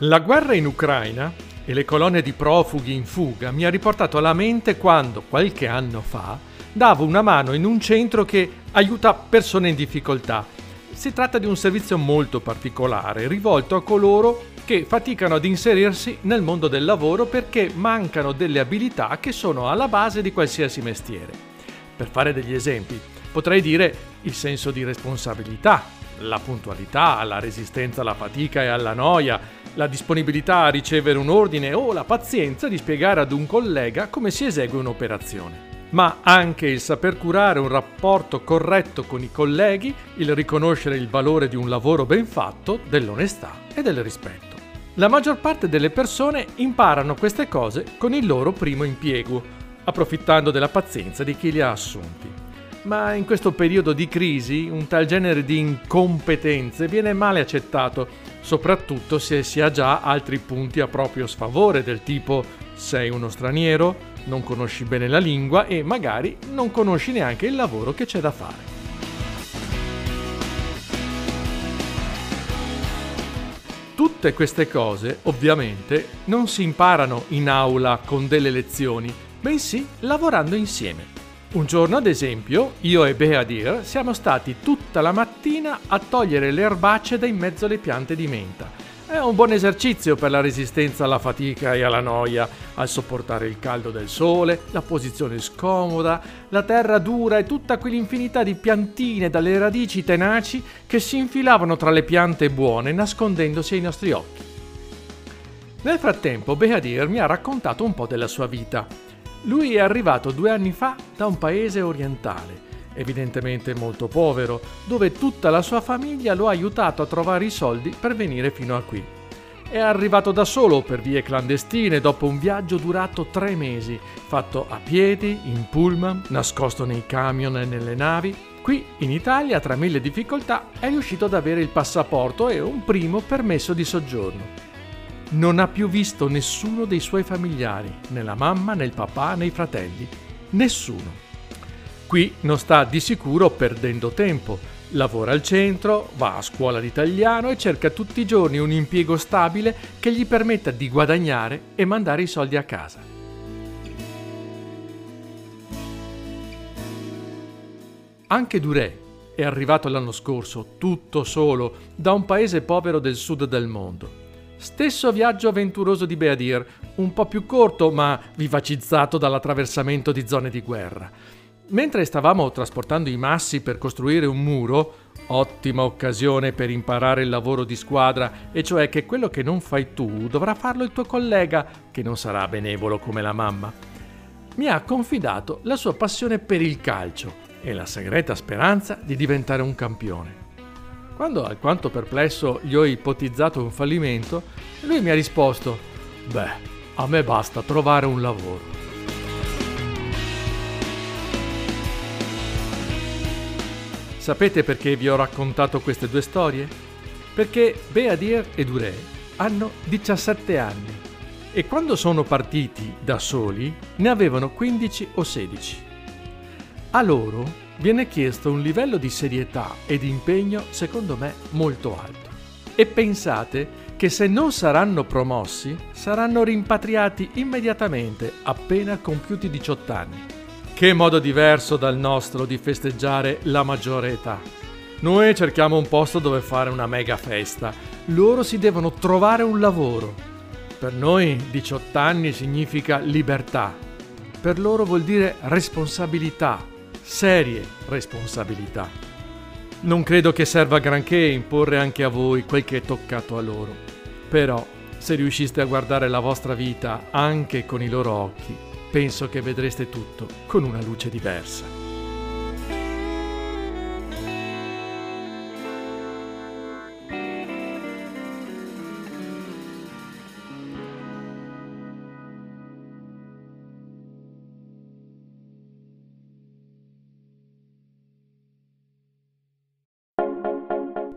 La guerra in Ucraina e le colonne di profughi in fuga mi ha riportato alla mente quando, qualche anno fa, davo una mano in un centro che aiuta persone in difficoltà. Si tratta di un servizio molto particolare, rivolto a coloro che faticano ad inserirsi nel mondo del lavoro perché mancano delle abilità che sono alla base di qualsiasi mestiere. Per fare degli esempi, potrei dire il senso di responsabilità, la puntualità, la resistenza alla fatica e alla noia, la disponibilità a ricevere un ordine o la pazienza di spiegare ad un collega come si esegue un'operazione. Ma anche il saper curare un rapporto corretto con i colleghi, il riconoscere il valore di un lavoro ben fatto, dell'onestà e del rispetto. La maggior parte delle persone imparano queste cose con il loro primo impiego, approfittando della pazienza di chi li ha assunti ma in questo periodo di crisi un tal genere di incompetenze viene male accettato, soprattutto se si ha già altri punti a proprio sfavore del tipo sei uno straniero, non conosci bene la lingua e magari non conosci neanche il lavoro che c'è da fare. Tutte queste cose, ovviamente, non si imparano in aula con delle lezioni, bensì lavorando insieme. Un giorno, ad esempio, io e Beadir siamo stati tutta la mattina a togliere le erbacce da in mezzo alle piante di menta. È un buon esercizio per la resistenza alla fatica e alla noia, al sopportare il caldo del sole, la posizione scomoda, la terra dura e tutta quell'infinità di piantine dalle radici tenaci che si infilavano tra le piante buone nascondendosi ai nostri occhi. Nel frattempo Beadir mi ha raccontato un po' della sua vita lui è arrivato due anni fa da un paese orientale, evidentemente molto povero, dove tutta la sua famiglia lo ha aiutato a trovare i soldi per venire fino a qui. È arrivato da solo per vie clandestine dopo un viaggio durato tre mesi, fatto a piedi, in pullman, nascosto nei camion e nelle navi. Qui in Italia, tra mille difficoltà, è riuscito ad avere il passaporto e un primo permesso di soggiorno non ha più visto nessuno dei suoi familiari, né la mamma, né il papà, né i fratelli. Nessuno. Qui non sta di sicuro perdendo tempo. Lavora al centro, va a scuola di italiano e cerca tutti i giorni un impiego stabile che gli permetta di guadagnare e mandare i soldi a casa. Anche Duré è arrivato l'anno scorso, tutto solo, da un paese povero del sud del mondo. Stesso viaggio avventuroso di Beadir, un po' più corto ma vivacizzato dall'attraversamento di zone di guerra. Mentre stavamo trasportando i massi per costruire un muro, ottima occasione per imparare il lavoro di squadra, e cioè che quello che non fai tu dovrà farlo il tuo collega, che non sarà benevolo come la mamma. Mi ha confidato la sua passione per il calcio e la segreta speranza di diventare un campione. Quando alquanto perplesso gli ho ipotizzato un fallimento, lui mi ha risposto, beh, a me basta trovare un lavoro. Sapete perché vi ho raccontato queste due storie? Perché Beadir e Duré hanno 17 anni e quando sono partiti da soli ne avevano 15 o 16. A loro viene chiesto un livello di serietà e di impegno secondo me molto alto. E pensate che se non saranno promossi, saranno rimpatriati immediatamente appena compiuti 18 anni. Che modo diverso dal nostro di festeggiare la maggiore età. Noi cerchiamo un posto dove fare una mega festa, loro si devono trovare un lavoro. Per noi 18 anni significa libertà, per loro vuol dire responsabilità, serie responsabilità. Non credo che serva granché imporre anche a voi quel che è toccato a loro. Però, se riusciste a guardare la vostra vita anche con i loro occhi, penso che vedreste tutto con una luce diversa.